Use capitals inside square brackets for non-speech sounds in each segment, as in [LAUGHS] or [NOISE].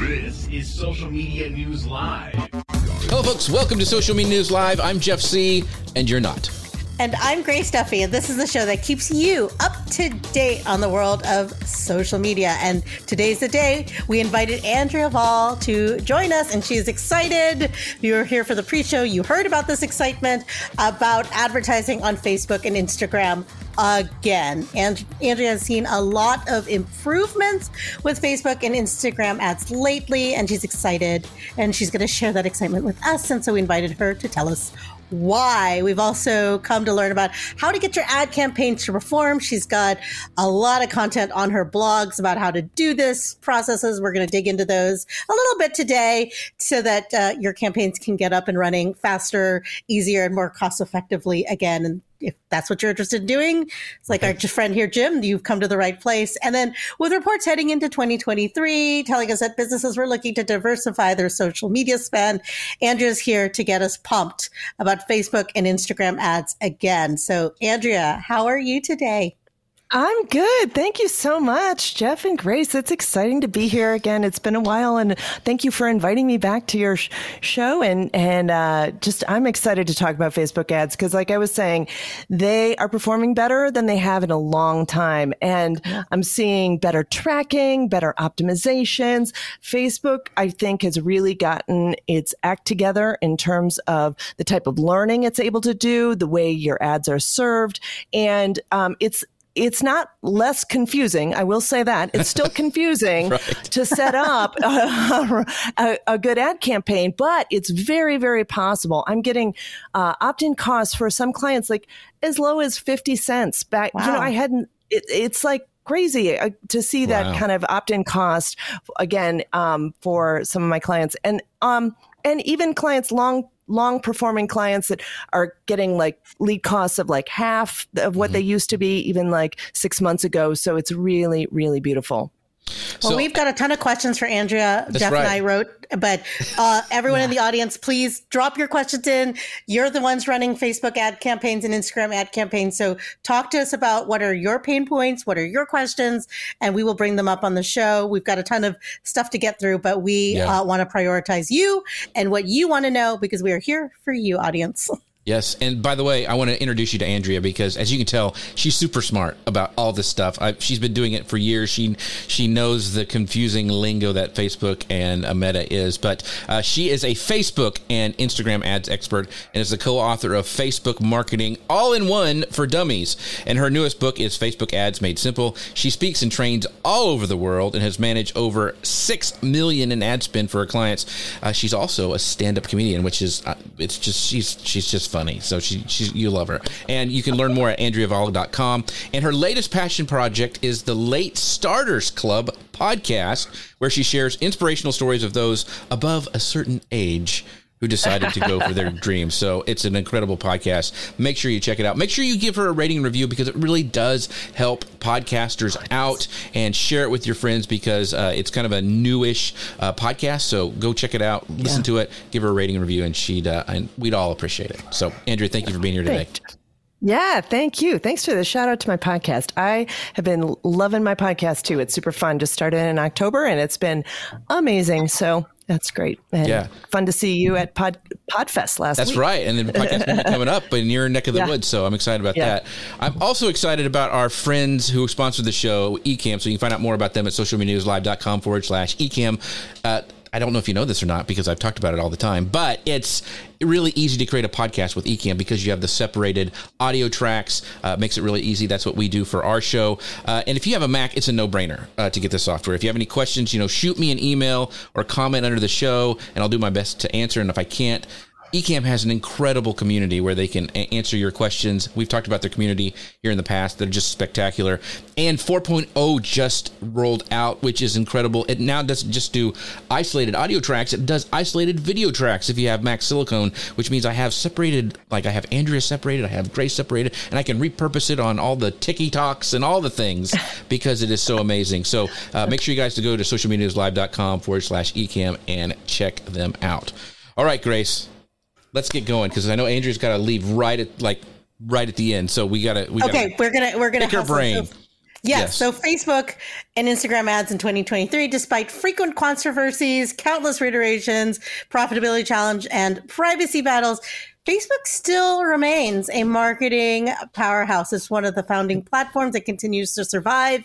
This is Social Media News Live. Hello, folks. Welcome to Social Media News Live. I'm Jeff Sieh, and you're not. And I'm Grace Duffy, and this is the show that keeps you up to date on the world of social media. And today's the day we invited Andrea Vahl to join us, and she's excited. You were here for the pre show, you heard about this excitement about advertising on Facebook and Instagram again. And Andrea has seen a lot of improvements with Facebook and Instagram ads lately, and she's excited. And she's going to share that excitement with us. And so we invited her to tell us why. We've also come to learn about how to get your ad campaigns to perform. She's got a lot of content on her blogs about how to do this processes. We're going to dig into those a little bit today so that uh, your campaigns can get up and running faster, easier, and more cost effectively again. And if that's what you're interested in doing, it's like our friend here, Jim, you've come to the right place. And then with reports heading into 2023, telling us that businesses were looking to diversify their social media spend, Andrea's here to get us pumped about Facebook and Instagram ads again. So, Andrea, how are you today? I'm good. Thank you so much, Jeff and Grace. It's exciting to be here again. It's been a while, and thank you for inviting me back to your sh- show. And and uh, just I'm excited to talk about Facebook ads because, like I was saying, they are performing better than they have in a long time, and I'm seeing better tracking, better optimizations. Facebook, I think, has really gotten its act together in terms of the type of learning it's able to do, the way your ads are served, and um, it's it's not less confusing. I will say that it's still [LAUGHS] confusing right. to set up a, [LAUGHS] a, a, good ad campaign, but it's very, very possible. I'm getting uh, opt-in costs for some clients like as low as fifty cents. Back, wow. you know, I hadn't. It, it's like crazy uh, to see that wow. kind of opt-in cost again um, for some of my clients, and um, and even clients long long performing clients that are getting like lead costs of like half of what mm-hmm. they used to be even like six months ago. So it's really, really beautiful. Well, so, we've got a ton of questions for Andrea. Jeff right. and I wrote, but uh, everyone yeah. in the audience, please drop your questions in. You're the ones running Facebook ad campaigns and Instagram ad campaigns. So talk to us about what are your pain points, what are your questions, and we will bring them up on the show. We've got a ton of stuff to get through, but we yeah. uh, want to prioritize you and what you want to know because we are here for you, audience. [LAUGHS] Yes, and by the way, I want to introduce you to Andrea because, as you can tell, she's super smart about all this stuff. I, she's been doing it for years. She she knows the confusing lingo that Facebook and Meta is, but uh, she is a Facebook and Instagram ads expert and is the co-author of Facebook Marketing All in One for Dummies. And her newest book is Facebook Ads Made Simple. She speaks and trains all over the world and has managed over six million in ad spend for her clients. Uh, she's also a stand-up comedian, which is uh, it's just she's she's just funny. So she, she you love her. And you can learn more at andreavahl.com. And her latest passion project is the Late Starters Club podcast, where she shares inspirational stories of those above a certain age who decided to go for their [LAUGHS] dreams. So it's an incredible podcast. Make sure you check it out. Make sure you give her a rating and review because it really does help podcasters out and share it with your friends because uh, it's kind of a newish uh, podcast. So go check it out, listen yeah. to it, give her a rating and review, and she'd uh, and we'd all appreciate it. So Andrea, thank you for being here today. Yeah, thank you. Thanks for the shout out to my podcast. I have been loving my podcast too. It's super fun. Just started in October and it's been amazing. So that's great. And yeah. Fun to see you at Pod Podfest last That's week. right. And the podcast will be coming up in your neck of the [LAUGHS] yeah. woods. So I'm excited about yeah. that. I'm also excited about our friends who sponsored the show, Ecamm. So you can find out more about them at socialmedianewslive.com forward slash Ecamm. Uh, I don't know if you know this or not because I've talked about it all the time, but it's really easy to create a podcast with Ecamm because you have the separated audio tracks. Uh, makes it really easy. That's what we do for our show. Uh, and if you have a Mac, it's a no brainer uh, to get the software. If you have any questions, you know, shoot me an email or comment under the show, and I'll do my best to answer. And if I can't, Ecamm has an incredible community where they can a- answer your questions. We've talked about their community here in the past. They're just spectacular. And 4.0 just rolled out, which is incredible. It now doesn't just do isolated audio tracks, it does isolated video tracks if you have Mac Silicon, which means I have separated, like I have Andrea separated, I have Grace separated, and I can repurpose it on all the TikToks and all the things [LAUGHS] because it is so amazing. So uh, make sure you guys to go to socialmediaslive.com forward slash ecamm and check them out. All right, Grace let's get going because I know Andrea's got to leave right at like right at the end. So we gotta. We okay, gotta we're gonna we're gonna pick her brain. So- Yes. Yes. So Facebook and Instagram ads in 2023, despite frequent controversies, countless reiterations, profitability challenge, and privacy battles, Facebook still remains a marketing powerhouse. It's one of the founding platforms that continues to survive,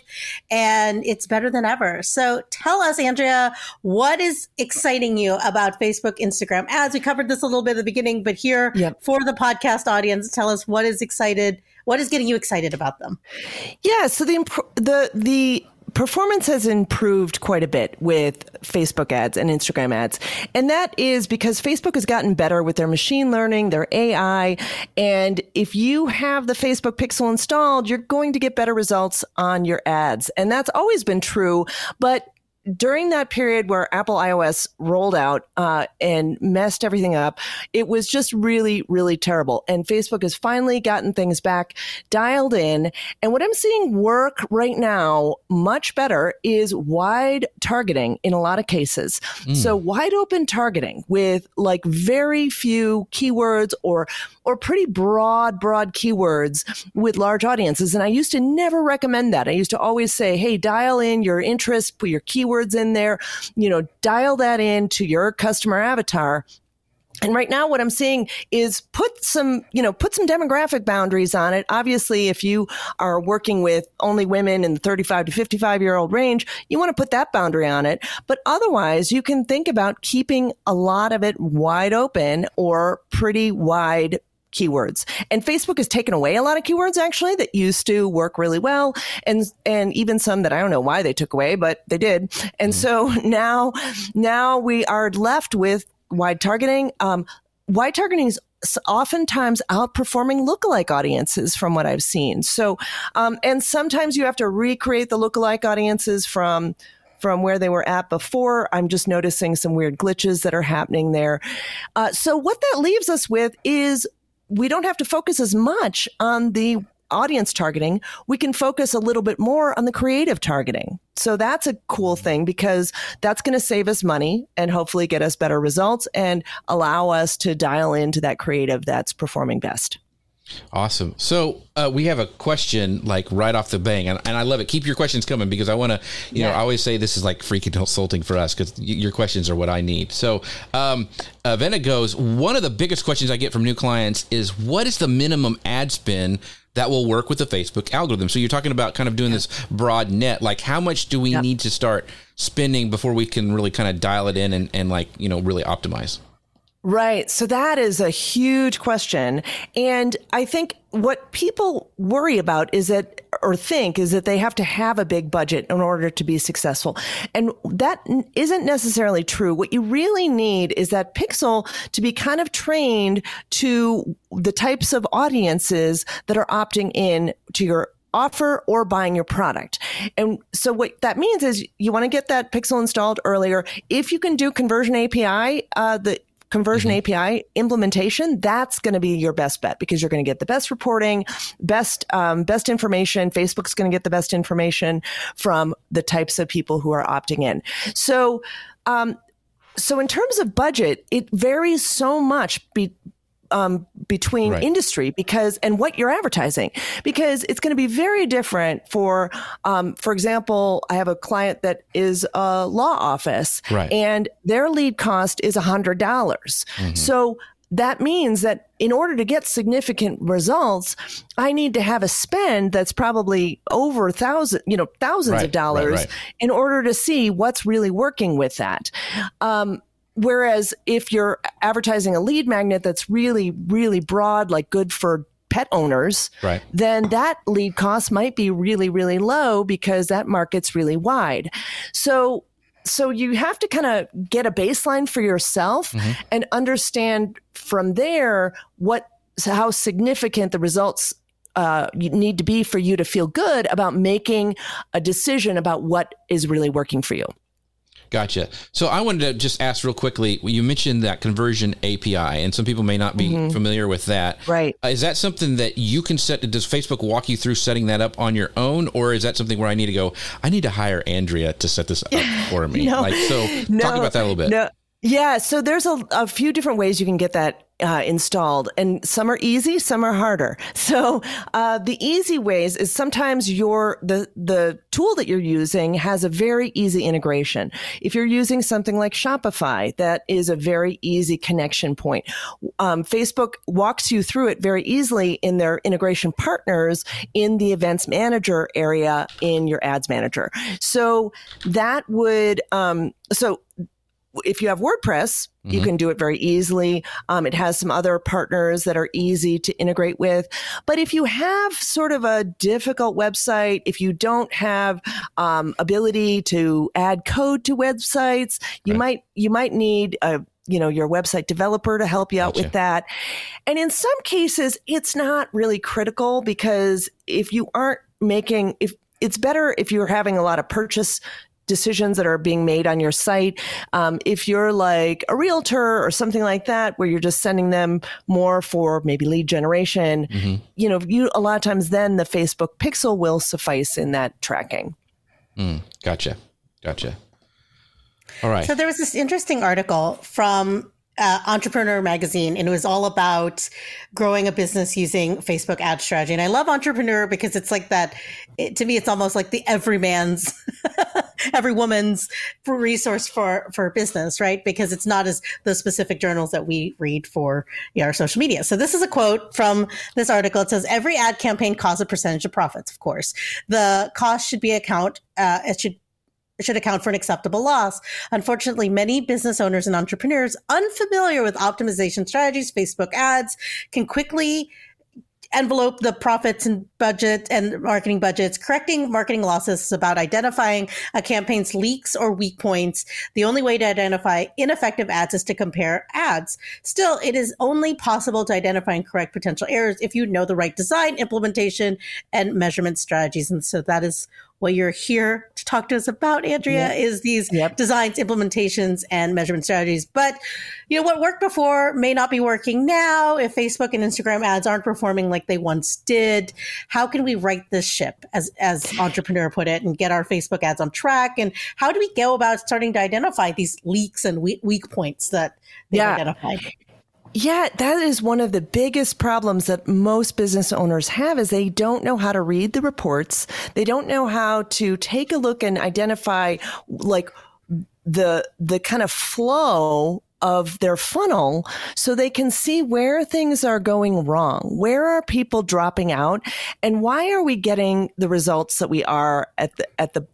and it's better than ever. So tell us, Andrea, what is exciting you about Facebook, Instagram ads? We covered this a little bit at the beginning, but here Yep. for the podcast audience, tell us what is excited, what is getting you excited about them? Yeah, so the the the performance has improved quite a bit with Facebook ads and Instagram ads. And that is because Facebook has gotten better with their machine learning, their AI, and if you have the Facebook Pixel installed, you're going to get better results on your ads. And that's always been true, but during that period where Apple iOS rolled out uh, and messed everything up, it was just really, really terrible. And Facebook has finally gotten things back dialed in. And what I'm seeing work right now much better is wide targeting in a lot of cases. So wide open targeting with like very few keywords or or pretty broad, broad keywords with large audiences. And I used to never recommend that. I used to always say, hey, dial in your interest, put your keywords in there, you know, dial that in to your customer avatar. And right now, what I'm seeing is put some, you know, put some demographic boundaries on it. Obviously, if you are working with only women in the 35 to 55 year old range, you want to put that boundary on it. But otherwise, you can think about keeping a lot of it wide open or pretty wide keywords. And Facebook has taken away a lot of keywords actually that used to work really well and and even some that I don't know why they took away, but they did. And so [LAUGHS] now now we are left with wide targeting. Um, wide targeting is oftentimes outperforming lookalike audiences from what I've seen. So um, and sometimes you have to recreate the lookalike audiences from from where they were at before. I'm just noticing some weird glitches that are happening there. Uh, so what that leaves us with is we don't have to focus as much on the audience targeting. We can focus a little bit more on the creative targeting. So that's a cool thing because that's going to save us money and hopefully get us better results and allow us to dial into that creative that's performing best. Awesome. So uh, we have a question like right off the bang, and, and I love it. Keep your questions coming because I want to, you know, I always say this is like free consulting for us because y- your questions are what I need. So um, uh, Vena goes, one of the biggest questions I get from new clients is what is the minimum ad spend that will work with the Facebook algorithm? So you're talking about kind of doing this broad net. Like how much do we Yep. need to start spending before we can really kind of dial it in and, and like, you know, really optimize? Right. So that is a huge question. And I think what people worry about is that, or think, is that they have to have a big budget in order to be successful. And that isn't necessarily true. What you really need is that pixel to be kind of trained to the types of audiences that are opting in to your offer or buying your product. And so what that means is you want to get that pixel installed earlier. If you can do conversion API, uh, the conversion API implementation, that's going to be your best bet because you're going to get the best reporting, best um, best information. Facebook's going to get the best information from the types of people who are opting in. So, um, so in terms of budget, it varies so much be, um, between Right. industry because and what you're advertising because it's going to be very different for um, for example i have a client that is a law office Right. and their lead cost is $100 so that means that in order to get significant results, I need to have a spend that's probably over thousand, you know, thousands Right, of dollars right, right. in order to see what's really working with that. Um, whereas if you're advertising a lead magnet that's really, really broad, like good for pet owners, Right. then that lead cost might be really, really low because that market's really wide. So so you have to kind of get a baseline for yourself and understand from there what how significant the results uh, need to be for you to feel good about making a decision about what is really working for you. Gotcha. So I wanted to just ask real quickly. You mentioned that conversion API, and some people may not be familiar with that. Right. Uh, Is that something that you can set? Does Facebook walk you through setting that up on your own, or is that something where I need to go? I need to hire Andrea to set this up [LAUGHS] for me. No. Like, so [LAUGHS] talk about that a little bit. No. Yeah, so there's a, a few different ways you can get that uh, installed, and some are easy, some are harder. [LAUGHS] So uh, the easy ways is sometimes your the the tool that you're using has a very easy integration. If you're using something like Shopify, that is a very easy connection point. Um, Facebook walks you through it very easily in their integration partners in the events manager area in your ads manager. So that would um, so if you have WordPress, you can do it very easily. Um, it has some other partners that are easy to integrate with. But if you have sort of a difficult website, if you don't have um, ability to add code to websites, you Right. might you might need a you know your website developer to help you out Gotcha. with that. And in some cases, it's not really critical because if you aren't making if it's better if you're having a lot of purchase decisions that are being made on your site. Um, if you're like a realtor or something like that, where you're just sending them more for maybe lead generation, Mm-hmm. you know, you a lot of times then the Facebook pixel will suffice in that tracking. Gotcha. Gotcha. All right. So there was this interesting article from uh, Entrepreneur Magazine, and it was all about growing a business using Facebook ad strategy. And I love Entrepreneur because it's like that. It, to me, it's almost like the everyman's, [LAUGHS] every woman's resource for for business, right? Because it's not as the specific journals that we read for you know, our social media. So this is a quote from this article. It says, "Every ad campaign costs a percentage of profits. Of course, the cost should be account. Uh, it should." should account for an acceptable loss. Unfortunately, many business owners and entrepreneurs unfamiliar with optimization strategies, Facebook ads, can quickly envelope the profits and budget and marketing budgets. Correcting marketing losses is about identifying a campaign's leaks or weak points. The only way to identify ineffective ads is to compare ads. Still, it is only possible to identify and correct potential errors if you know the right design, implementation, and measurement strategies. And so that is what you're here to talk to us about, Andrea, is these Yep. designs, implementations, and measurement strategies. But you know what worked before may not be working now. If Facebook and Instagram ads aren't performing like they once did, how can we right this ship, as as [LAUGHS] entrepreneur put it, and get our Facebook ads on track? And how do we go about starting to identify these leaks and weak, weak points that they've Yeah. identified? Yeah, that is one of the biggest problems that most business owners have is they don't know how to read the reports. They don't know how to take a look and identify like the the kind of flow of their funnel so they can see where things are going wrong. Where are people dropping out and why are we getting the results that we are at the at the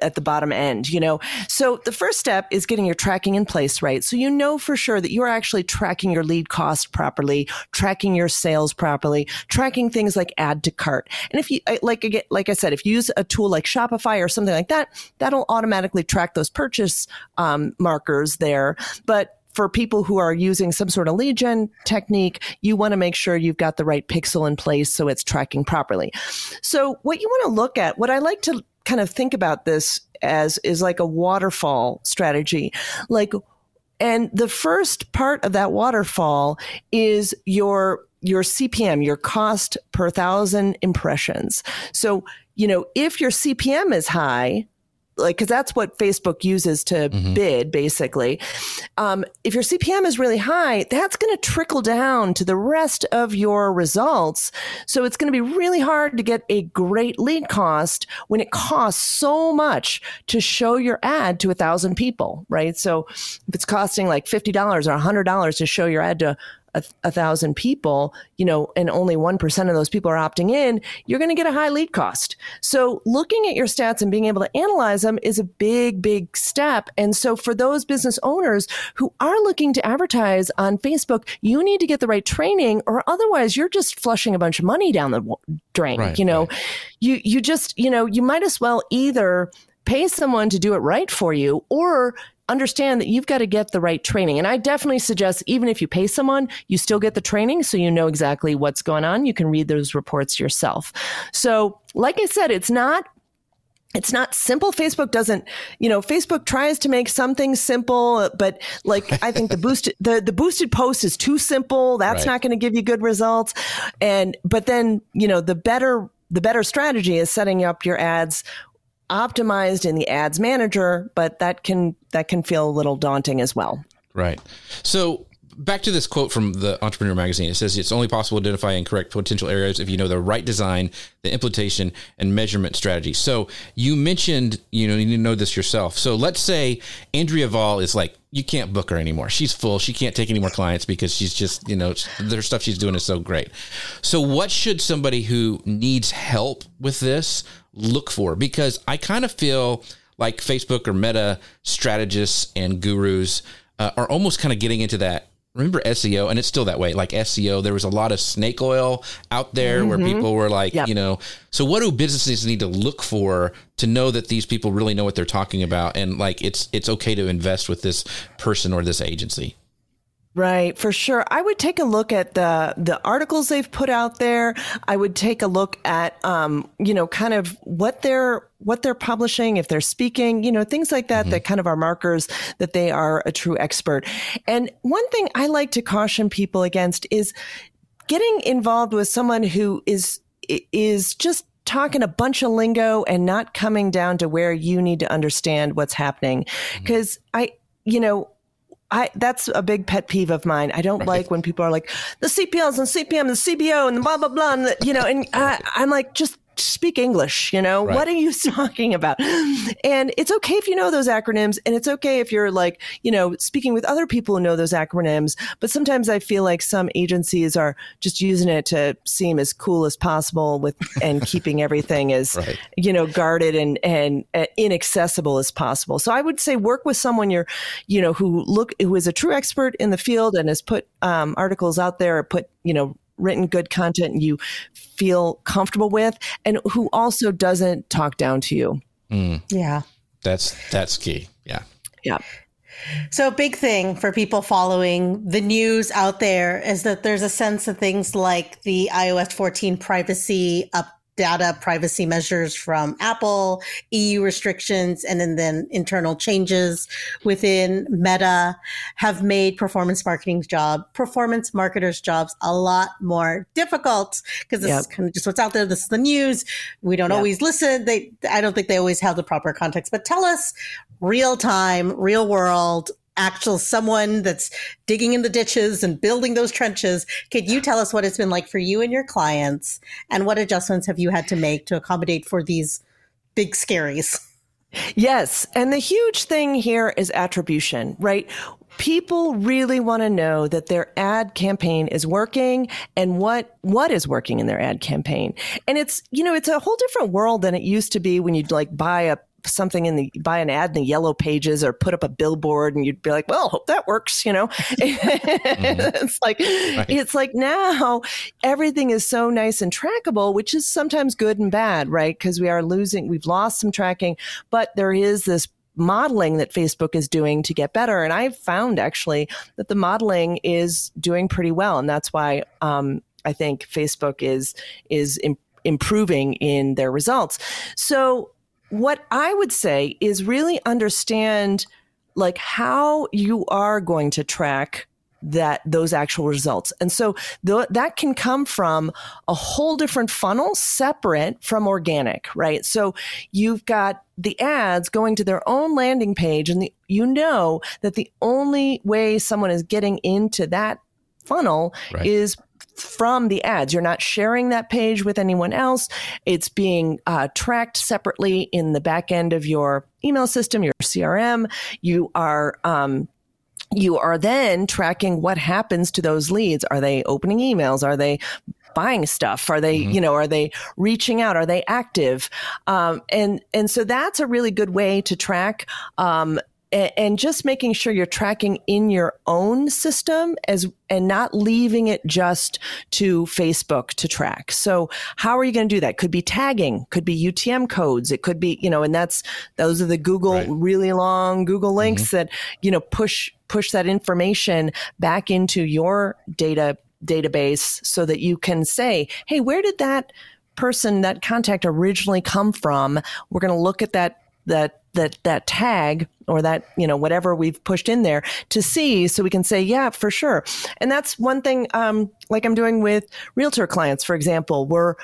at the bottom end, you know? So the first step is getting your tracking in place, right? So you know for sure that you're actually tracking your lead cost properly, tracking your sales properly, tracking things like add to cart. And if you, like, like I said, if you use a tool like Shopify or something like that, that'll automatically track those purchase um, markers there. But for people who are using some sort of lead gen technique, you want to make sure you've got the right pixel in place so it's tracking properly. So what you want to look at, what I like to kind of think about this as is like a waterfall strategy. Like and the first part of that waterfall is your your CPM, your cost per thousand impressions. So, you know, if your CPM is high, like because that's what Facebook uses to bid basically. Um, if your CPM is really high, that's going to trickle down to the rest of your results. So it's going to be really hard to get a great lead cost when it costs so much to show your ad to a thousand people, right? So if it's costing like fifty dollars or hundred dollars to show your ad to a, a thousand people, you know, and only 1% of those people are opting in, you're going to get a high lead cost. So looking at your stats and being able to analyze them is a big, big step. And so for those business owners who are looking to advertise on Facebook, you need to get the right training or otherwise you're just flushing a bunch of money down the drain. Right, you know, right. you, you just, you know, you might as well either pay someone to do it right for you or understand that you've got to get the right training. And I definitely suggest even if you pay someone, you still get the training so you know exactly what's going on. You can read those reports yourself. So, like I said, it's not it's not simple. Facebook doesn't, you know, Facebook tries to make something simple, but like I think the [LAUGHS] boosted the, the boosted post is too simple. That's right. not going to give you good results. And but then, you know, the better the better strategy is setting up your ads optimized in the ads manager, but that can that can feel a little daunting as well. Right. So back to this quote from the Entrepreneur Magazine. It says it's only possible to identify and correct potential areas if you know the right design, the implementation, and measurement strategy. So you mentioned, you know, you need to know this yourself. So let's say Andrea Vahl is like, you can't book her anymore. She's full. She can't take any more clients because she's just, you know, the stuff she's doing is so great. So what should somebody who needs help with this look for? Because I kind of feel like Facebook or Meta strategists and gurus uh, are almost kind of getting into that remember SEO, and it's still that way. Like SEO, there was a lot of snake oil out there mm-hmm. where people were like, yep. you know, so what do businesses need to look for to know that these people really know what they're talking about, and like it's it's okay to invest with this person or this agency. Right, for sure. I would take a look at the the articles they've put out there. I would take a look at um, you know, kind of what they're what they're publishing, if they're speaking, you know, things like that mm-hmm. that kind of are markers that they are a true expert. And one thing I like to caution people against is getting involved with someone who is is just talking a bunch of lingo and not coming down to where you need to understand what's happening. Because mm-hmm. I, you know, I that's a big pet peeve of mine. I don't like when people are like the CPLs and CPM, and the CBO, and the blah blah blah, and the, you know, and I, I'm like, just speak English, you know? Right. What are you [LAUGHS] talking about? And it's okay if you know those acronyms and it's okay if you're like, you know, speaking with other people who know those acronyms. But sometimes I feel like some agencies are just using it to seem as cool as possible with and keeping everything as, [LAUGHS] right. you know, guarded and, and uh, inaccessible as possible. So I would say work with someone you're, you know, who look, who is a true expert in the field and has put um, articles out there or put, you know, written good content you feel comfortable with and who also doesn't talk down to you. Mm. Yeah. That's that's key. Yeah. Yeah. So, big thing for people following the news out there is that there's a sense of things like the iOS 14 privacy up data privacy measures from Apple, EU restrictions, and then, then internal changes within Meta have made performance marketing's job, performance marketers' jobs a lot more difficult because this yep. is kind of just what's out there. This is the news. We don't yep. always listen. They, I don't think they always have the proper context, but tell us real time, real world actual someone that's digging in the ditches and building those trenches. Could you tell us what it's been like for you and your clients and what adjustments have you had to make to accommodate for these big scaries? Yes. And the huge thing here is attribution, right? People really want to know that their ad campaign is working and what, what is working in their ad campaign. And it's, you know, it's a whole different world than it used to be when you'd like buy a something in the buy an ad in the yellow pages or put up a billboard and you'd be like well hope that works you know [LAUGHS] mm-hmm. it's like right. it's like now everything is so nice and trackable which is sometimes good and bad right because we are losing we've lost some tracking but there is this modeling that Facebook is doing to get better. And I've found actually that the modeling is doing pretty well. And that's why um, I think Facebook is, is Im- improving in their results. So what I would say is really understand like how you are going to track that those actual results. And so th- that can come from a whole different funnel separate from organic, right? So you've got the ads going to their own landing page and the, you know that the only way someone is getting into that funnel right. is from the ads. You're not sharing that page with anyone else. It's being uh, tracked separately in the back end of your email system, your CRM. You are, um, you are then tracking what happens to those leads. Are they opening emails? Are they buying stuff? Are they, mm-hmm. you know, are they reaching out? Are they active? Um, and and so that's a really good way to track. Um, and just making sure you're tracking in your own system as and not leaving it just to Facebook to track. So how are you going to do that? Could be tagging, could be UTM codes, it could be, you know, and that's those are the Google right. really long Google links mm-hmm. that, you know, push push that information back into your data database so that you can say, hey, where did that person, that contact originally come from? We're going to look at that that that that tag or that you know whatever we've pushed in there to see so we can say yeah for sure and that's one thing um, like i'm doing with realtor clients for example where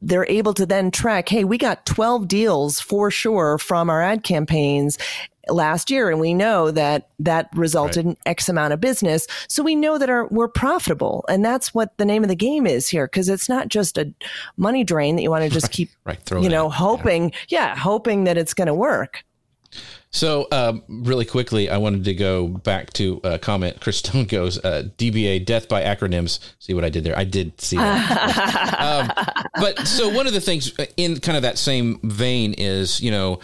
they're able to then track hey we got 12 deals for sure from our ad campaigns last year and we know that that resulted right. in x amount of business so we know that our, we're profitable and that's what the name of the game is here because it's not just a money drain that you want to just keep right. you know hoping yeah. yeah hoping that it's going to work so, um, really quickly, I wanted to go back to a comment. Chris Stone [LAUGHS] goes, uh, DBA, death by acronyms. See what I did there? I did see that. [LAUGHS] um, but so, one of the things in kind of that same vein is, you know,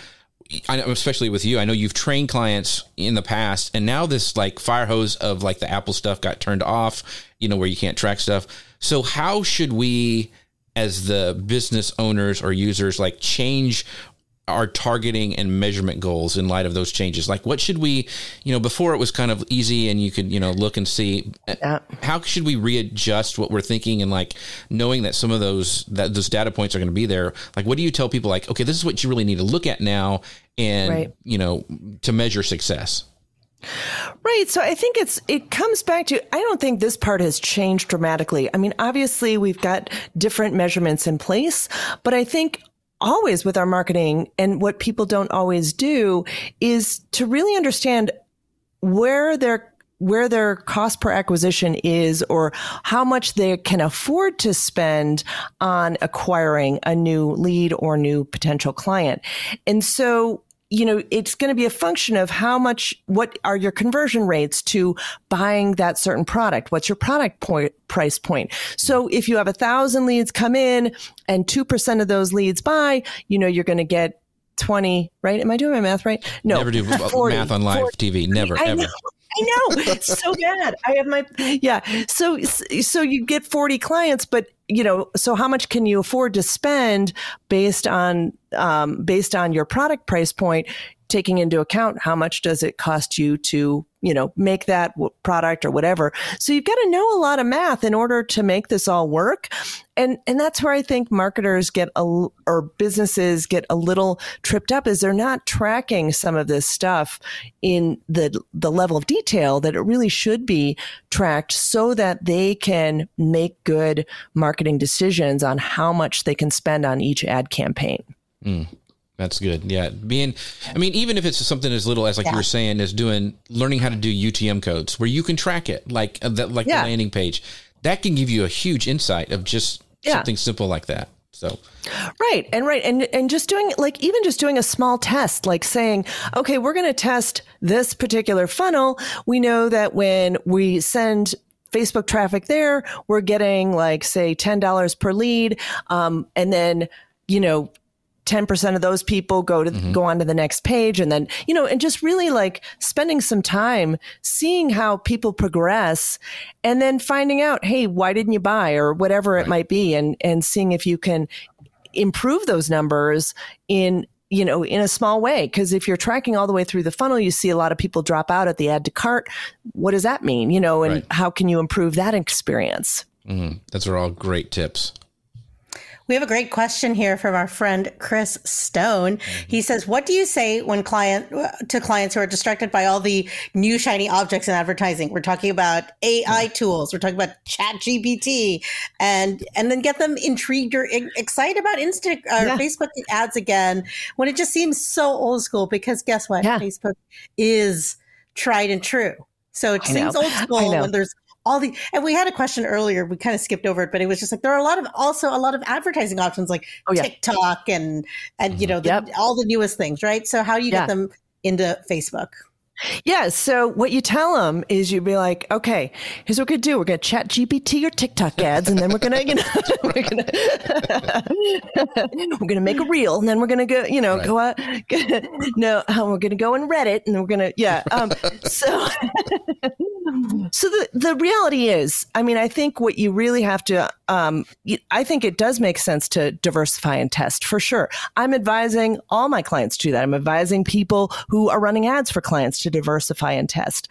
I know, especially with you, I know you've trained clients in the past, and now this like fire hose of like the Apple stuff got turned off, you know, where you can't track stuff. So, how should we, as the business owners or users, like change our targeting and measurement goals in light of those changes? Like, what should we, you know, before it was kind of easy and you could, you know, look and see. Yeah. How should we readjust what we're thinking and like knowing that some of those that those data points are going to be there? Like, what do you tell people? Like, okay, this is what you really need to look at now, and right. you know, to measure success. Right. So I think it's it comes back to I don't think this part has changed dramatically. I mean, obviously we've got different measurements in place, but I think always with our marketing and what people don't always do is to really understand where their where their cost per acquisition is or how much they can afford to spend on acquiring a new lead or new potential client. And so you know, it's going to be a function of how much, what are your conversion rates to buying that certain product? What's your product point, price point? So if you have a thousand leads come in and 2% of those leads buy, you know, you're going to get 20, right? Am I doing my math right? No. Never do 40, math on live 40, TV. Never, I ever. Know. I know it's so bad. I have my yeah. So so you get 40 clients, but you know, so how much can you afford to spend based on um, based on your product price point? Taking into account how much does it cost you to you know make that product or whatever. So you've got to know a lot of math in order to make this all work. And and that's where i think marketers get a or businesses get a little tripped up is they're not tracking some of this stuff in the the level of detail that it really should be tracked so that they can make good marketing decisions on how much they can spend on each ad campaign. Mm. That's good. Yeah. Being, I mean, even if it's something as little as like yeah. you were saying, as doing, learning how to do UTM codes where you can track it, like uh, that, like yeah. the landing page, that can give you a huge insight of just yeah. something simple like that. So, right. And right. And, and just doing like, even just doing a small test, like saying, okay, we're going to test this particular funnel. We know that when we send Facebook traffic there, we're getting like, say, $10 per lead. Um, and then, you know, 10% of those people go to mm-hmm. go on to the next page and then you know and just really like spending some time seeing how people progress and then finding out hey why didn't you buy or whatever right. it might be and and seeing if you can improve those numbers in you know in a small way because if you're tracking all the way through the funnel you see a lot of people drop out at the add to cart what does that mean you know and right. how can you improve that experience mm-hmm. those are all great tips we have a great question here from our friend Chris Stone. Mm-hmm. He says, "What do you say when client to clients who are distracted by all the new shiny objects in advertising? We're talking about AI tools. We're talking about Chat GPT, and and then get them intrigued or excited about Insta or yeah. Facebook ads again when it just seems so old school. Because guess what? Yeah. Facebook is tried and true. So it seems old [LAUGHS] school when there's all the and we had a question earlier we kind of skipped over it but it was just like there are a lot of also a lot of advertising options like oh, yeah. tiktok and and you mm-hmm. know the, yep. all the newest things right so how do you yeah. get them into facebook Yeah. So what you tell them is you'd be like, okay, here's what we're gonna do. We're gonna chat GPT your TikTok ads, and then we're gonna, you know, [LAUGHS] we're gonna [LAUGHS] we're gonna make a reel, and then we're gonna go, you know, right. go out. [LAUGHS] no, um, we're gonna go on Reddit, and we're gonna, yeah. Um, so so the the reality is, I mean, I think what you really have to, um, I think it does make sense to diversify and test for sure. I'm advising all my clients to do that. I'm advising people who are running ads for clients to diversify and test.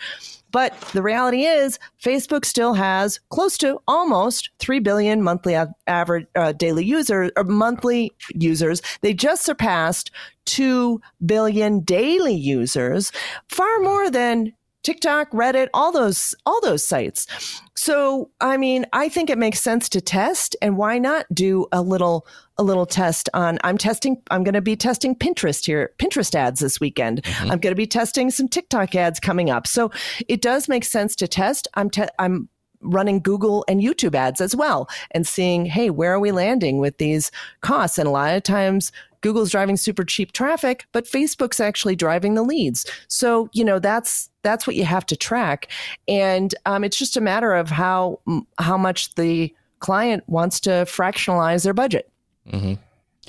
But the reality is, Facebook still has close to almost 3 billion monthly average uh, daily users or monthly users. They just surpassed 2 billion daily users, far more than TikTok, Reddit, all those all those sites. So, I mean, I think it makes sense to test and why not do a little a little test on I'm testing I'm going to be testing Pinterest here, Pinterest ads this weekend. Mm-hmm. I'm going to be testing some TikTok ads coming up. So, it does make sense to test. I'm te- I'm running Google and YouTube ads as well and seeing, hey, where are we landing with these costs? And a lot of times Google's driving super cheap traffic, but Facebook's actually driving the leads. So, you know, that's that's what you have to track, and um, it's just a matter of how how much the client wants to fractionalize their budget. Mm-hmm.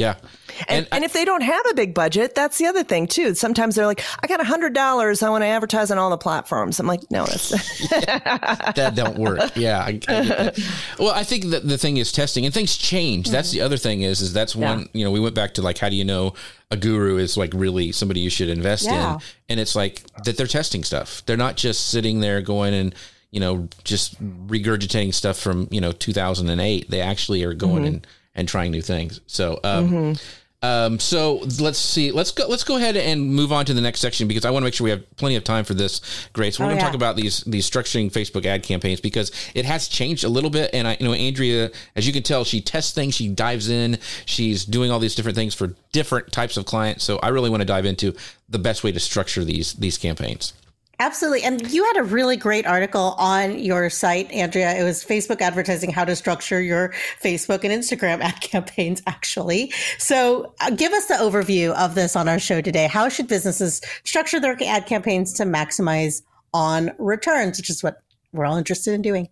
Yeah. And, and, and, if they don't have a big budget, that's the other thing too. Sometimes they're like, I got a hundred dollars. I want to advertise on all the platforms. I'm like, no, that's [LAUGHS] that don't work. Yeah. I, I well, I think that the thing is testing and things change. That's the other thing is, is that's one, yeah. you know, we went back to like, how do you know a guru is like really somebody you should invest yeah. in? And it's like that they're testing stuff. They're not just sitting there going and, you know, just regurgitating stuff from, you know, 2008. They actually are going mm-hmm. and, and trying new things. So, um, mm-hmm. um, so let's see. Let's go. Let's go ahead and move on to the next section because I want to make sure we have plenty of time for this. Great. So we're oh, going to yeah. talk about these these structuring Facebook ad campaigns because it has changed a little bit. And I, you know, Andrea, as you can tell, she tests things. She dives in. She's doing all these different things for different types of clients. So I really want to dive into the best way to structure these these campaigns. Absolutely. And you had a really great article on your site, Andrea. It was Facebook advertising, how to structure your Facebook and Instagram [LAUGHS] ad campaigns, actually. So uh, give us the overview of this on our show today. How should businesses structure their ad campaigns to maximize on returns, which is what we're all interested in doing?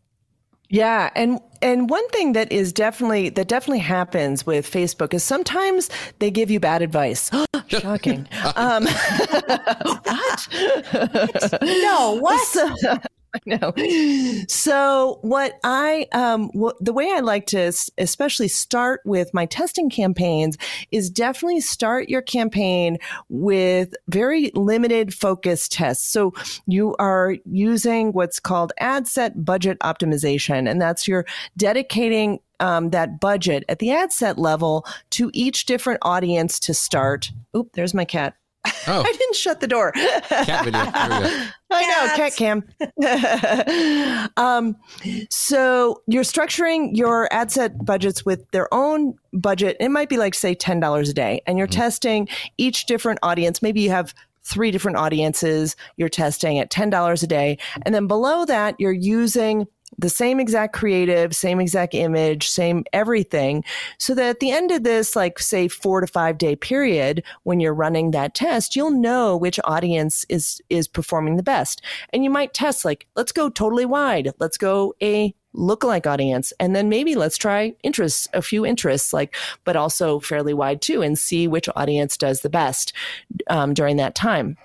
Yeah, and and one thing that is definitely that definitely happens with Facebook is sometimes they give you bad advice. [GASPS] Shocking. [LAUGHS] um, what? [LAUGHS] no, what? So, [LAUGHS] I know. So what I um the way I like to especially start with my testing campaigns is definitely start your campaign with very limited focus tests. So you are using what's called ad set budget optimization and that's your dedicating um, that budget at the ad set level to each different audience to start. Oop, there's my cat. Oh. [LAUGHS] I didn't shut the door. Cat video. [LAUGHS] I know, cat cam. [LAUGHS] um, so you're structuring your ad set budgets with their own budget. It might be like, say, $10 a day, and you're mm-hmm. testing each different audience. Maybe you have three different audiences you're testing at $10 a day. And then below that, you're using the same exact creative, same exact image, same everything. So that at the end of this, like say four to five day period, when you're running that test, you'll know which audience is, is performing the best. And you might test like, let's go totally wide. Let's go a lookalike audience. And then maybe let's try interests, a few interests, like, but also fairly wide too, and see which audience does the best um, during that time.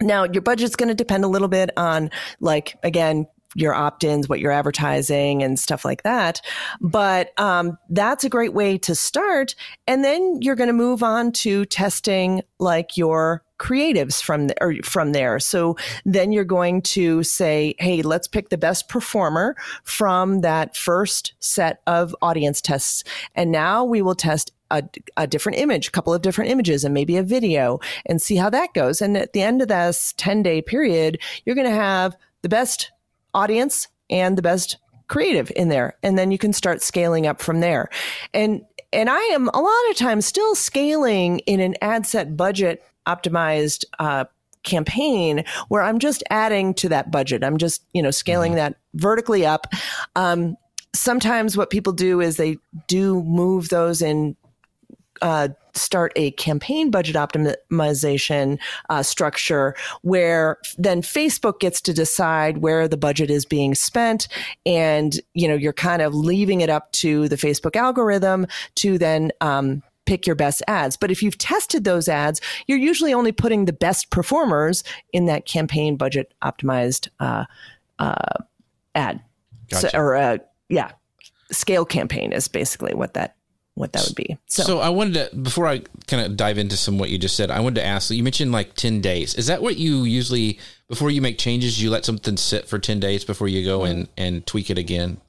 Now, your budget's going to depend a little bit on, like, again, your opt-ins, what you're advertising and stuff like that. But um, that's a great way to start. And then you're going to move on to testing like your creatives from the, or from there. So then you're going to say, "Hey, let's pick the best performer from that first set of audience tests, and now we will test." A, a different image, a couple of different images, and maybe a video, and see how that goes. And at the end of this 10 day period, you're going to have the best audience and the best creative in there. And then you can start scaling up from there. And and I am a lot of times still scaling in an ad set budget optimized uh, campaign where I'm just adding to that budget. I'm just, you know, scaling mm-hmm. that vertically up. Um, sometimes what people do is they do move those in uh, start a campaign budget optimization uh, structure where then Facebook gets to decide where the budget is being spent. And, you know, you're kind of leaving it up to the Facebook algorithm to then, um, pick your best ads. But if you've tested those ads, you're usually only putting the best performers in that campaign budget optimized uh, uh, ad. Gotcha. So, or uh, yeah, scale campaign is basically what that what that would be. So, So I wanted to before I kind of dive into some what you just said, I wanted to ask. You mentioned like ten days. Is that what you usually before you make changes? You let something sit for ten days before you go mm-hmm. and and tweak it again.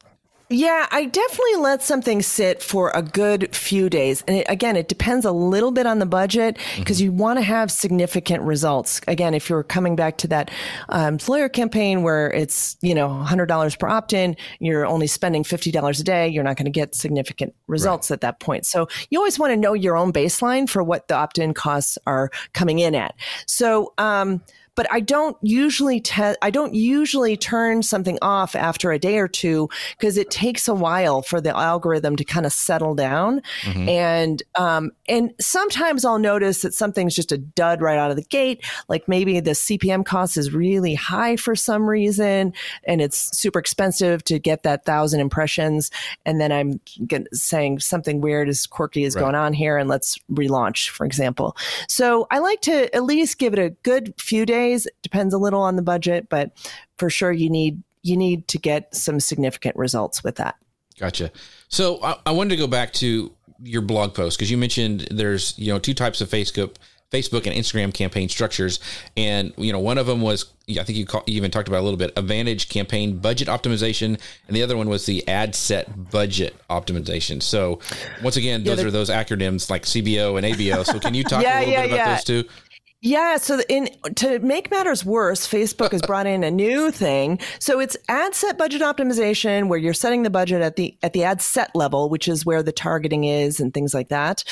Yeah, I definitely let something sit for a good few days. And it, again, it depends a little bit on the budget because you want to have significant results. Again, if you're coming back to that um, employer campaign where it's, you know, $100 per opt in, you're only spending $50 a day, you're not going to get significant results at that point. So you always want to know your own baseline for what the opt in costs are coming in at. So, um, but I don't usually te- I don't usually turn something off after a day or two because it takes a while for the algorithm to kind of settle down, and um, and sometimes I'll notice that something's just a dud right out of the gate, like maybe the CPM cost is really high for some reason, and it's super expensive to get that thousand impressions, and then I'm get, saying something weird is quirky is Right. going on here, and let's relaunch, for example. So I like to at least give it a good few days. Depends a little on the budget, but for sure you need you need to get some significant results with that. Gotcha. So I, I wanted to go back to your blog post because you mentioned there's you know two types of Facebook Facebook and Instagram campaign structures, and you know one of them was I think you, call, you even talked about a little bit Advantage campaign budget optimization, and the other one was the ad set budget optimization. So once again, those they're- are those acronyms like CBO and ABO. So can you talk [LAUGHS] Yeah, a little yeah, bit about yeah. those two? Yeah, so in to make matters worse, Facebook has brought in a new thing. So it's ad set budget optimization where you're setting the budget at the at the ad set level, which is where the targeting is and things like that.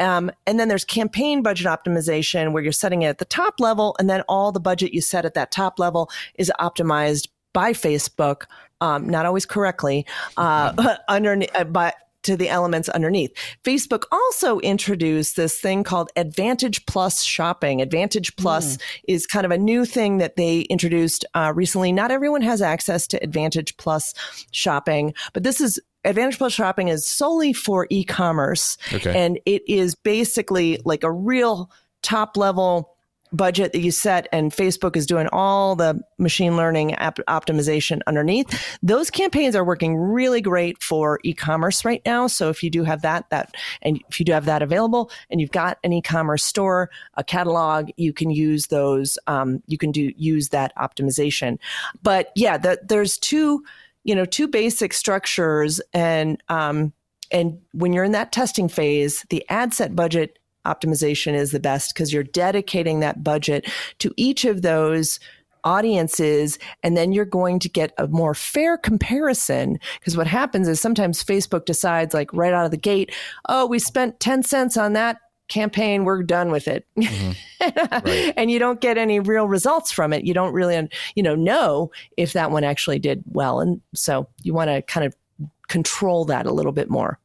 Um, and then there's campaign budget optimization where you're setting it at the top level, and then all the budget you set at that top level is optimized by Facebook, um, not always correctly, uh, [LAUGHS] under uh, but to the elements underneath. Facebook also introduced this thing called Advantage Plus shopping. Advantage Plus is kind of a new thing that they introduced uh, recently. Not everyone has access to Advantage Plus shopping, but this is Advantage Plus shopping is solely for e-commerce, Okay. and it is basically like a real top level budget that you set and Facebook is doing all the machine learning app optimization underneath. Those campaigns are working really great for e-commerce right now. So if you do have that, that, and if you do have that available and you've got an e-commerce store, a catalog, you can use those, um, you can do, use that optimization. But yeah, the, there's two, you know, two basic structures and, um, and when you're in that testing phase, the ad set budget optimization is the best because you're dedicating that budget to each of those audiences and then you're going to get a more fair comparison. Because what happens is sometimes Facebook decides like right out of the gate oh we spent 10 cents on that campaign we're done with it. Mm-hmm. [LAUGHS] Right. and you don't get any real results from it. You don't really you know know if that one actually did well. And so you want to kind of control that a little bit more.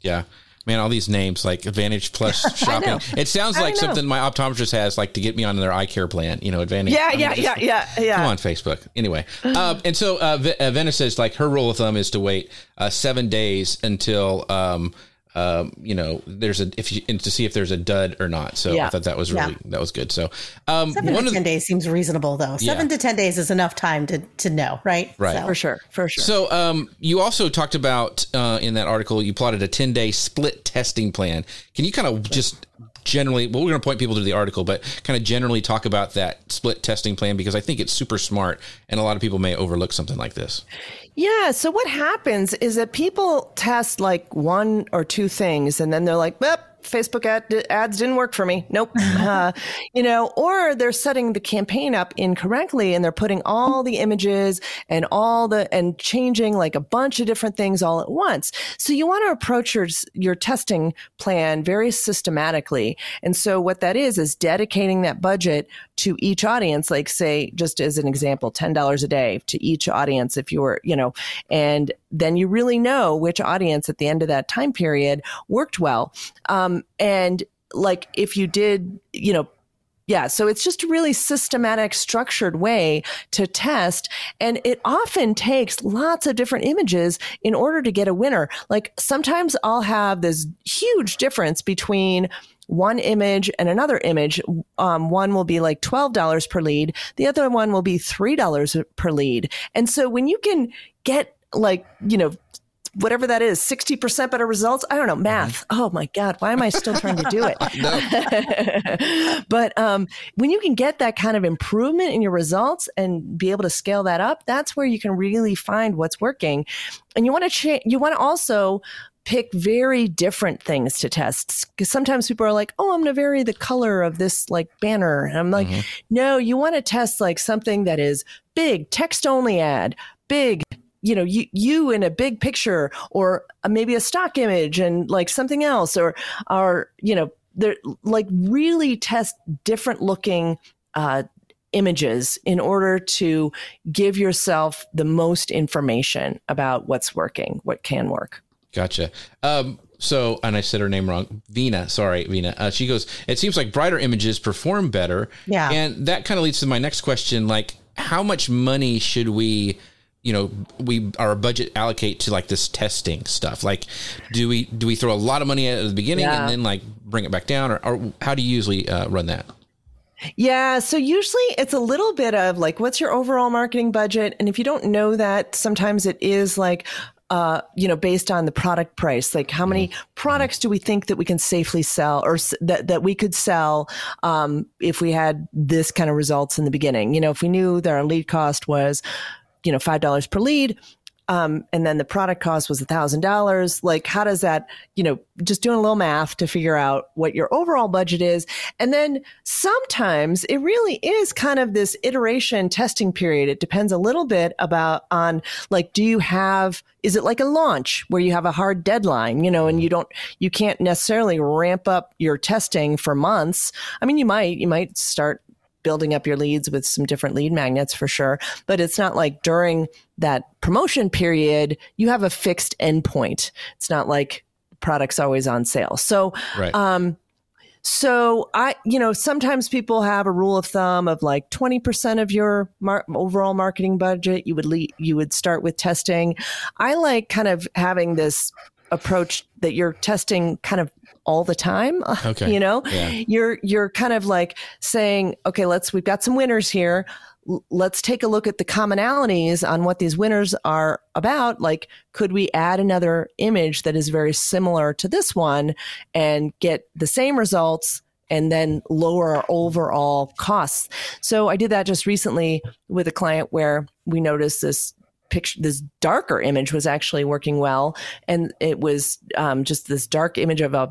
Yeah. Man, all these names like Advantage Plus [LAUGHS] shopping. It sounds like something my optometrist has like to get me on their eye care plan, you know, Advantage. yeah I mean, yeah just- yeah yeah yeah Come on, Facebook. Anyway, um, and so uh, V- uh, Venice says like her rule of thumb is to wait uh, seven days until um, um, you know there's a if you and to see if there's a dud or not. So I thought that was really Yeah. that was good. So um, Seven one to of ten the, days seems reasonable, though. Seven Yeah. to ten days is enough time to to know, right? Right. So- for sure for sure so um, you also talked about uh, in that article you plotted a 10 day split testing plan. Can you kind of just generally well we're going to point people to the article but kind of generally talk about that split testing plan because I think it's super smart and a lot of people may overlook something like this. Yeah. So what happens is that people test like one or two things and then they're like, well, Facebook ad, ads didn't work for me. Nope. [LAUGHS] uh, you know, or they're setting the campaign up incorrectly and they're putting all the images and all the, and changing like a bunch of different things all at once. So you want to approach your, your testing plan very systematically. And so what that is, is dedicating that budget to each audience, like say, just as an example, $10 a day to each audience if you were, you know, and then you really know which audience at the end of that time period worked well. Um, and like if you did, you know, yeah, so it's just a really systematic, structured way to test. And it often takes lots of different images in order to get a winner. Like sometimes I'll have this huge difference between one image and another image. Um, one will be like $12 per lead, the other one will be $3 per lead. And so when you can get like, you know, whatever that is, 60% better results. I don't know, math. Mm-hmm. Oh my God, why am I still trying to do it? [LAUGHS] [LAUGHS] but um, when you can get that kind of improvement in your results and be able to scale that up, that's where you can really find what's working. And you want to change, you want to also pick very different things to test. Because sometimes people are like oh i'm going to vary the color of this like banner. And i'm like mm-hmm. no you want to test like something that is big text only ad big you know you you in a big picture or maybe a stock image and like something else or are you know they're like really test different looking uh, images in order to give yourself the most information about what's working what can work gotcha. Um, so and i said her name wrong. Vina sorry vina. Uh, she goes it seems like brighter images perform better. Yeah. And that kind of leads to my next question like how much money should we you know we our budget allocate to like this testing stuff? Like do we do we throw a lot of money at the beginning yeah. and then like bring it back down? Or, or how do you usually uh, run that? Yeah. So usually it's a little bit of like, what's your overall marketing budget? And if you don't know that, sometimes it is like, uh, you know, based on the product price, like how many mm-hmm. products do we think that we can safely sell or s- that, that we could sell um, if we had this kind of results in the beginning? You know, if we knew that our lead cost was you know, $5 per lead. Um, and then the product cost was a thousand dollars. Like, how does that, you know, just doing a little math to figure out what your overall budget is. And then sometimes it really is kind of this iteration testing period. It depends a little bit about on like, do you have, is it like a launch where you have a hard deadline, you know, and you don't, you can't necessarily ramp up your testing for months. I mean, you might, you might start building up your leads with some different lead magnets for sure. But it's not like during that promotion period, you have a fixed endpoint. It's not like products always on sale. So, right. um, so I, you know, sometimes people have a rule of thumb of like 20% of your mar- overall marketing budget. You would lead, you would start with testing. I like kind of having this approach that you're testing kind of all the time. [LAUGHS] Okay. You know, yeah. you're, you're kind of like saying, okay, let's, we've got some winners here. let's take a look at the commonalities on what these winners are about. Like, could we add another image that is very similar to this one and get the same results and then lower our overall costs. So I did that just recently with a client where we noticed this picture, this darker image was actually working well. And it was um, just this dark image of a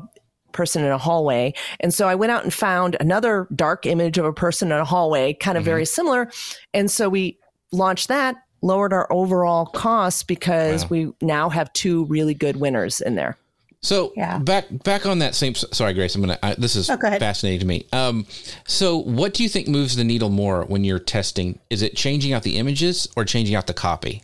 person in a hallway. And so I went out and found another dark image of a person in a hallway, kind of mm-hmm. very similar. And so we launched that, lowered our overall costs because wow. we now have two really good winners in there. So yeah. back back on that same. Sorry, Grace. I'm gonna. I, this is oh, fascinating to me. Um, so what do you think moves the needle more when you're testing? Is it changing out the images or changing out the copy?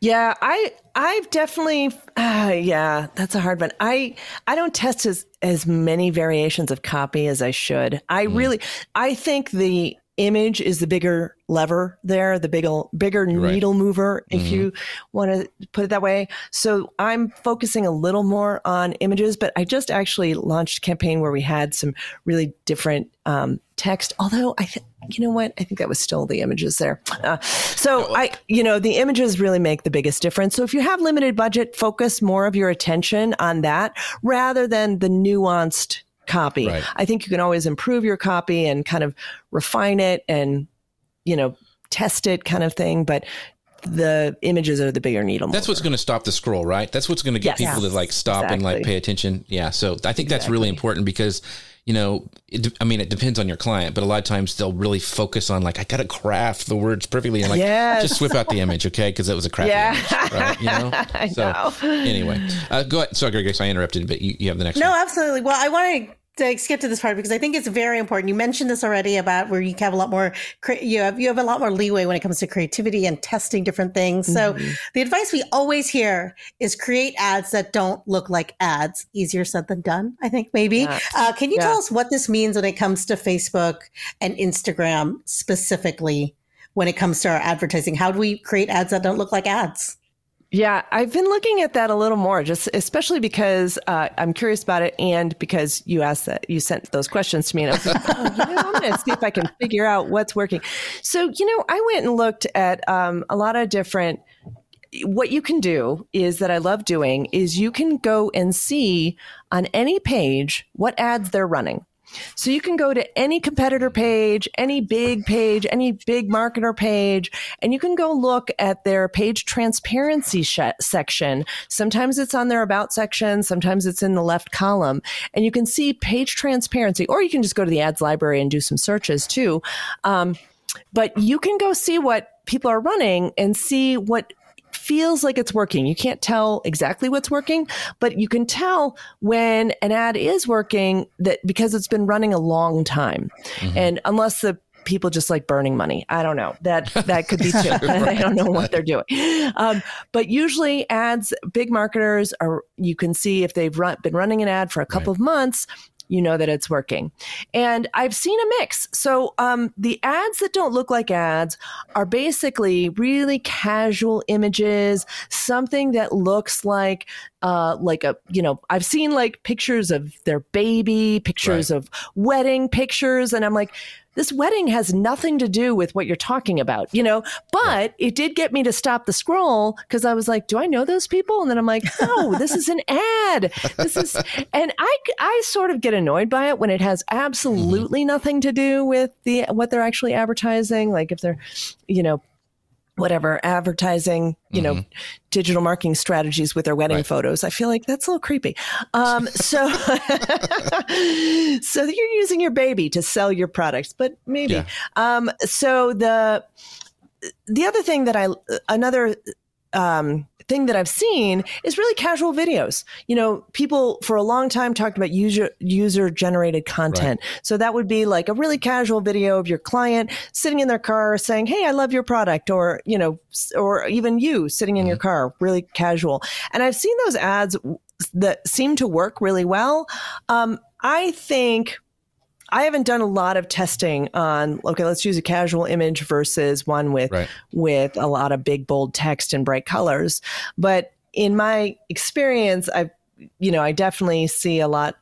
Yeah, I I've definitely uh, yeah, that's a hard one. I I don't test as as many variations of copy as I should. I mm. really I think the image is the bigger lever there, the bigger bigger right. needle mover, if mm-hmm. you want to put it that way. So I'm focusing a little more on images, but I just actually launched a campaign where we had some really different um, text. Although I, th- you know what, I think that was still the images there. Uh, so oh, I, you know, the images really make the biggest difference. So if you have limited budget, focus more of your attention on that rather than the nuanced copy. Right. I think you can always improve your copy and kind of refine it and, you know, test it kind of thing. But the images are the bigger needle. That's what's going to stop the scroll, right? That's what's going to get yes. people to like stop exactly. and like pay attention. Yeah. So I think that's really important because, you know, it, I mean, it depends on your client, but a lot of times they'll really focus on like, I got to craft the words perfectly and like, yes. just whip out the image. Okay. Cause it was a crappy yeah. image, right? You know? [LAUGHS] so know. anyway, uh, go ahead. Sorry, Grace, I interrupted, but you, you have the next No, one. absolutely. Well, I want to to skip to this part because I think it's very important. You mentioned this already about where you have a lot more you have you have a lot more leeway when it comes to creativity and testing different things. Mm-hmm. So the advice we always hear is create ads that don't look like ads. Easier said than done, I think maybe. Yeah. Uh, can you yeah. tell us what this means when it comes to Facebook and Instagram specifically? When it comes to our advertising, how do we create ads that don't look like ads? Yeah, I've been looking at that a little more, just especially because uh, I'm curious about it, and because you asked that you sent those questions to me, and I was like, oh, you know, I'm going to see if I can figure out what's working. So, you know, I went and looked at um, a lot of different. What you can do is that I love doing is you can go and see on any page what ads they're running. So you can go to any competitor page, any big page, any big marketer page, and you can go look at their page transparency sh- section. Sometimes it's on their about section, sometimes it's in the left column, and you can see page transparency, or you can just go to the ads library and do some searches too. Um, but you can go see what people are running and see what feels like it's working. You can't tell exactly what's working, but you can tell when an ad is working that because it's been running a long time. Mm-hmm. And unless the people just like burning money. I don't know. That that could be too. [LAUGHS] [LAUGHS] I don't know what they're doing. Um, but usually ads, big marketers are. You can see if they've run, been running an ad for a couple right. of months you know that it's working. And I've seen a mix. So um, the ads that don't look like ads are basically really casual images, something that looks like uh, like a you know I've seen like pictures of their baby, pictures right. of wedding pictures, and I'm like this wedding has nothing to do with what you're talking about, you know, but it did get me to stop the scroll because I was like, do I know those people? And then I'm like, no, this is an [LAUGHS] ad. This is, [LAUGHS] and I, I sort of get annoyed by it when it has absolutely mm-hmm. nothing to do with the, what they're actually advertising. Like if they're, you know, whatever advertising, you mm-hmm. know, digital marketing strategies with their wedding right. photos. I feel like that's a little creepy. Um, so, [LAUGHS] so you're using your baby to sell your products, but maybe. Yeah. Um, so the the other thing that I another um, thing that I've seen is really casual videos. You know, people for a long time talked about user user generated content. Right. So that would be like a really casual video of your client sitting in their car saying, "Hey, I love your product," or you know, or even you sitting in mm-hmm. your car, really casual. And I've seen those ads that seem to work really well. Um, I think I haven't done a lot of testing on okay, let's use a casual image versus one with right. with a lot of big bold text and bright colors. But in my experience, I you know, I definitely see a lot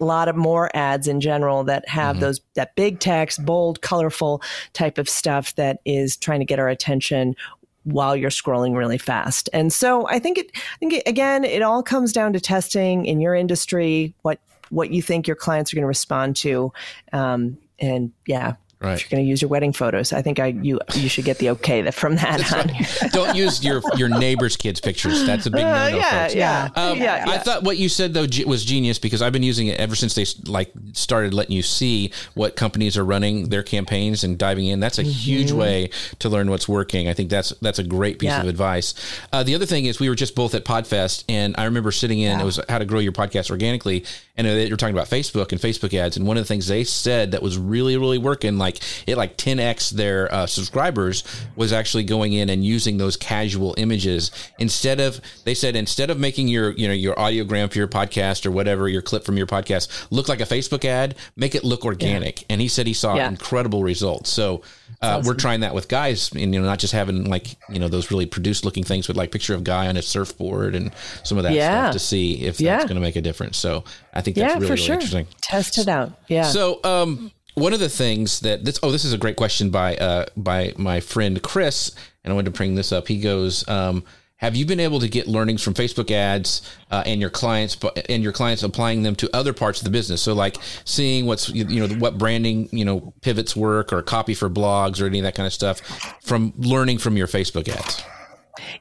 a lot of more ads in general that have mm-hmm. those that big text, bold, colorful type of stuff that is trying to get our attention while you're scrolling really fast. And so I think it I think it, again it all comes down to testing in your industry what what you think your clients are going to respond to. Um, and yeah, Right. If you're going to use your wedding photos, I think I you you should get the okay from that. Right. [LAUGHS] Don't use your your neighbor's kids' pictures. That's a big uh, no no. Yeah, yeah, um, yeah, I thought what you said though was genius because I've been using it ever since they like started letting you see what companies are running their campaigns and diving in. That's a mm-hmm. huge way to learn what's working. I think that's that's a great piece yeah. of advice. Uh, the other thing is we were just both at Podfest and I remember sitting in. Yeah. It was how to grow your podcast organically, and they were talking about Facebook and Facebook ads. And one of the things they said that was really really working like like it like 10x their uh, subscribers was actually going in and using those casual images instead of they said instead of making your you know your audiogram for your podcast or whatever your clip from your podcast look like a Facebook ad, make it look organic. Yeah. And he said he saw yeah. incredible results. So uh, awesome. we're trying that with guys, and you know not just having like you know those really produced looking things with like picture of guy on a surfboard and some of that yeah. stuff to see if that's going to make a difference. So I think that's really, really sure. interesting. Test it out. Yeah. So um, one of the things that this oh this is a great question by uh by my friend Chris and I wanted to bring this up. He goes, um, have you been able to get learnings from Facebook ads uh, and your clients and your clients applying them to other parts of the business? So like seeing what's you know what branding you know pivots work or copy for blogs or any of that kind of stuff from learning from your Facebook ads.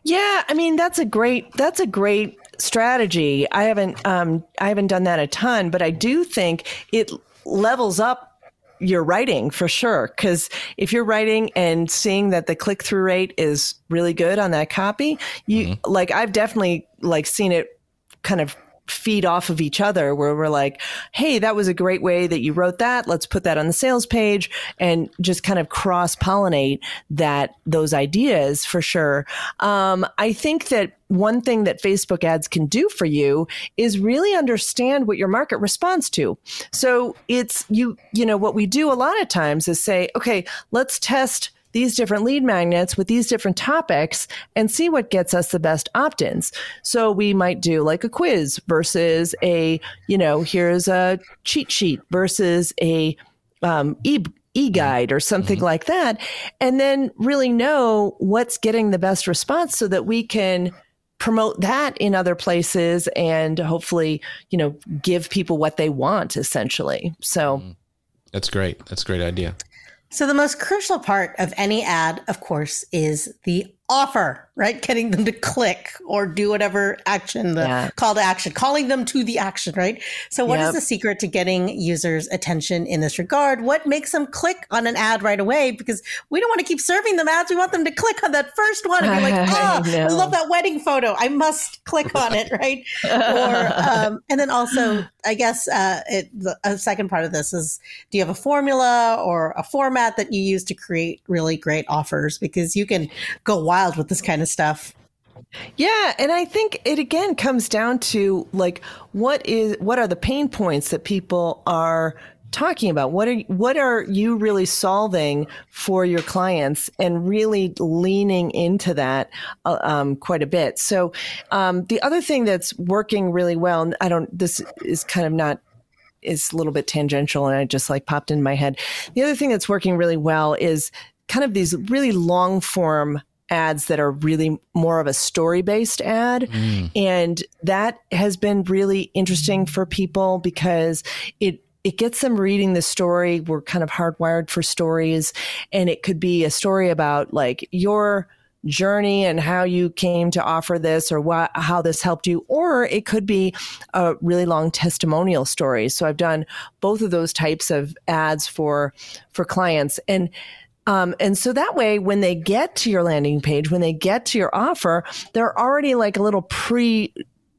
Yeah, I mean that's a great that's a great strategy. I haven't um, I haven't done that a ton, but I do think it levels up your writing for sure. Cause if you're writing and seeing that the click through rate is really good on that copy, you mm-hmm. like, I've definitely like seen it kind of feed off of each other where we're like, Hey, that was a great way that you wrote that. Let's put that on the sales page and just kind of cross pollinate that, those ideas for sure. Um, I think that one thing that Facebook ads can do for you is really understand what your market responds to. So it's you, you know, what we do a lot of times is say, okay, let's test these different lead magnets with these different topics and see what gets us the best opt-ins. So we might do like a quiz versus a, you know, here's a cheat sheet versus a um, e e-guide or something mm-hmm. like that and then really know what's getting the best response so that we can promote that in other places and hopefully you know give people what they want essentially so mm-hmm. that's great that's a great idea so, the most crucial part of any ad, of course, is the offer, right? Getting them to click or do whatever action, the yeah. call to action, calling them to the action, right? So, what yep. is the secret to getting users' attention in this regard? What makes them click on an ad right away? Because we don't want to keep serving them ads. We want them to click on that first one and be like, oh, [LAUGHS] I love that wedding photo. I must click on it, right? or, um, and then also, I guess uh, it, the, a second part of this is do you have a formula or a format that you use to create really great offers? Because you can go wild wild with this kind of stuff. Yeah, and I think it again comes down to like what is what are the pain points that people are talking about? What are what are you really solving for your clients and really leaning into that uh, um, quite a bit? So um, the other thing that's working really well and i don't this is kind of not is a little bit tangential and i just like popped in my head. The other thing that's working really well is kind of these really long form ads that are really more of a story based ad. Mm. And that has been really interesting for people because it it gets them reading the story. We're kind of hardwired for stories. And it could be a story about like your journey and how you came to offer this or what, how this helped you. Or it could be a really long testimonial story. So I've done both of those types of ads for, for clients. And um, and so that way, when they get to your landing page, when they get to your offer, they're already like a little pre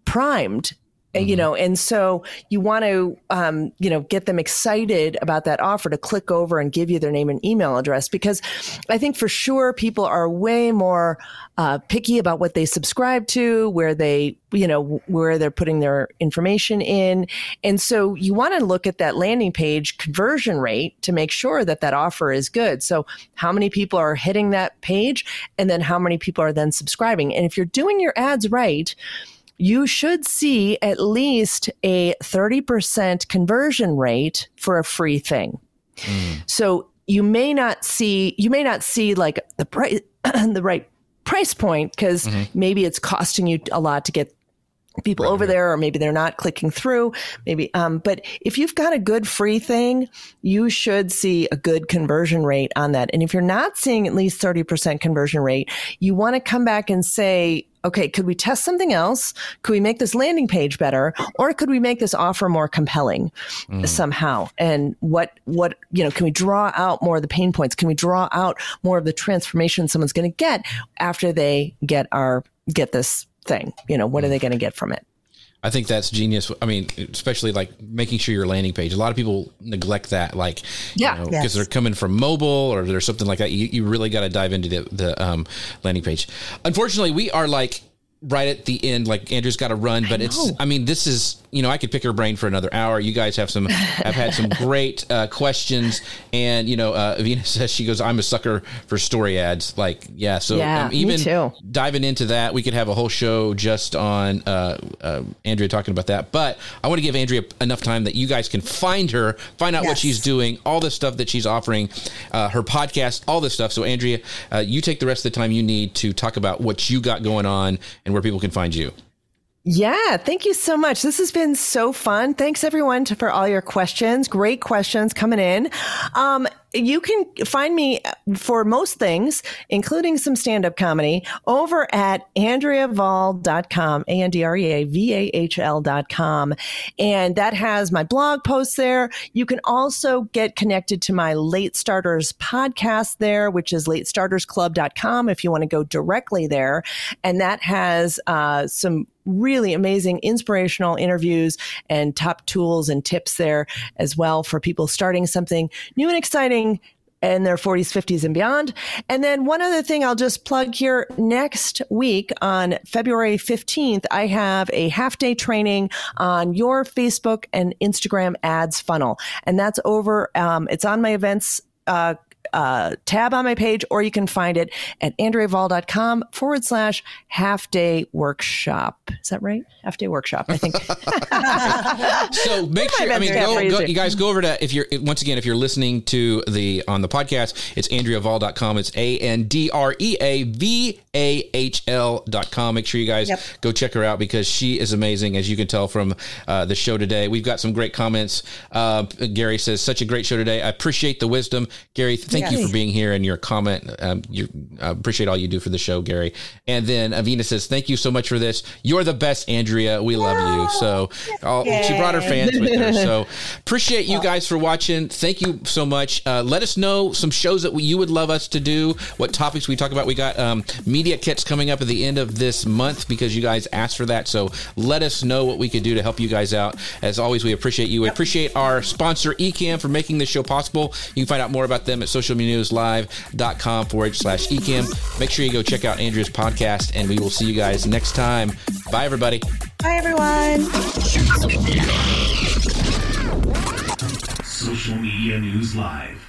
primed. You know and so you want to um, you know get them excited about that offer to click over and give you their name and email address because i think for sure people are way more uh, picky about what they subscribe to where they you know where they're putting their information in. And so you want to look at that landing page conversion rate to make sure that that offer is good. So how many people are hitting that page and then how many people are then subscribing? And if you're doing your ads right you should see at least a 30% conversion rate for a free thing. Mm. So you may not see, you may not see like the price, [CLEARS THROAT] the right price point because mm-hmm. maybe it's costing you a lot to get people right, over there or maybe they're not clicking through maybe um, but if you've got a good free thing you should see a good conversion rate on that and if you're not seeing at least 30% conversion rate you want to come back and say okay, could we test something else? Could we make this landing page better? Or could we make this offer more compelling mm. somehow? And what, what, you know, can we draw out more of the pain points? Can we draw out more of the transformation someone's going to get after they get our, get this thing? You know, what are they going to get from it? I think that's genius. I mean, especially like making sure your landing page. A lot of people neglect that, like, yeah, because you know, yes. they're coming from mobile or there's something like that. You, you really got to dive into the, the um, landing page. Unfortunately, we are like right at the end, like Andrea's got to run, but I it's, I mean, this is, you know, I could pick her brain for another hour. You guys have some, have had some [LAUGHS] great uh, questions. And, you know, uh, Avina [LAUGHS] says she goes, I'm a sucker for story ads. Like, yeah. So yeah, um, even diving into that, we could have a whole show just on uh, uh, Andrea talking about that. But I want to give Andrea enough time that you guys can find her, find out yes. what she's doing, all the stuff that she's offering, uh, her podcast, all this stuff. So, Andrea, uh, you take the rest of the time you need to talk about what you got going on and where people can find you. Yeah, thank you so much. This has been so fun. Thanks everyone to, for all your questions. Great questions coming in. Um, you can find me for most things, including some stand up comedy, over at AndreaVahl.com, A N D R E A V A H L.com. And that has my blog posts there. You can also get connected to my Late Starters podcast there, which is latestartersclub.com if you want to go directly there. And that has uh, some really amazing inspirational interviews and top tools and tips there as well for people starting something new and exciting in their 40s, 50s, and beyond. And then one other thing I'll just plug here next week on February 15th, I have a half day training on your Facebook and Instagram ads funnel. And that's over, um, it's on my events. Uh, uh, tab on my page, or you can find it at andreavahl.com forward slash half day workshop. Is that right? Half day workshop, I think. [LAUGHS] so [LAUGHS] make sure, I mean, go, go, you guys go over to, if you're, once again, if you're listening to the, on the podcast, it's andreavahl.com. It's A N D R E A V A H L.com. Make sure you guys yep. go check her out because she is amazing, as you can tell from uh, the show today. We've got some great comments. Uh, Gary says, such a great show today. I appreciate the wisdom. Gary, thank you for being here and your comment. Um, you uh, appreciate all you do for the show, Gary. And then Avina says, "Thank you so much for this. You're the best, Andrea. We love you." So all, she brought her fans with her. So [LAUGHS] appreciate you guys for watching. Thank you so much. Uh, let us know some shows that we, you would love us to do. What topics we talk about. We got um, media kits coming up at the end of this month because you guys asked for that. So let us know what we could do to help you guys out. As always, we appreciate you. We appreciate our sponsor Ecamm for making this show possible. You can find out more about them at socialnewslive.com forward slash Ecamm. Make sure you go check out Andrea's podcast, and we will see you guys next time. Bye, everybody. Bye, everyone. Social Media News Live.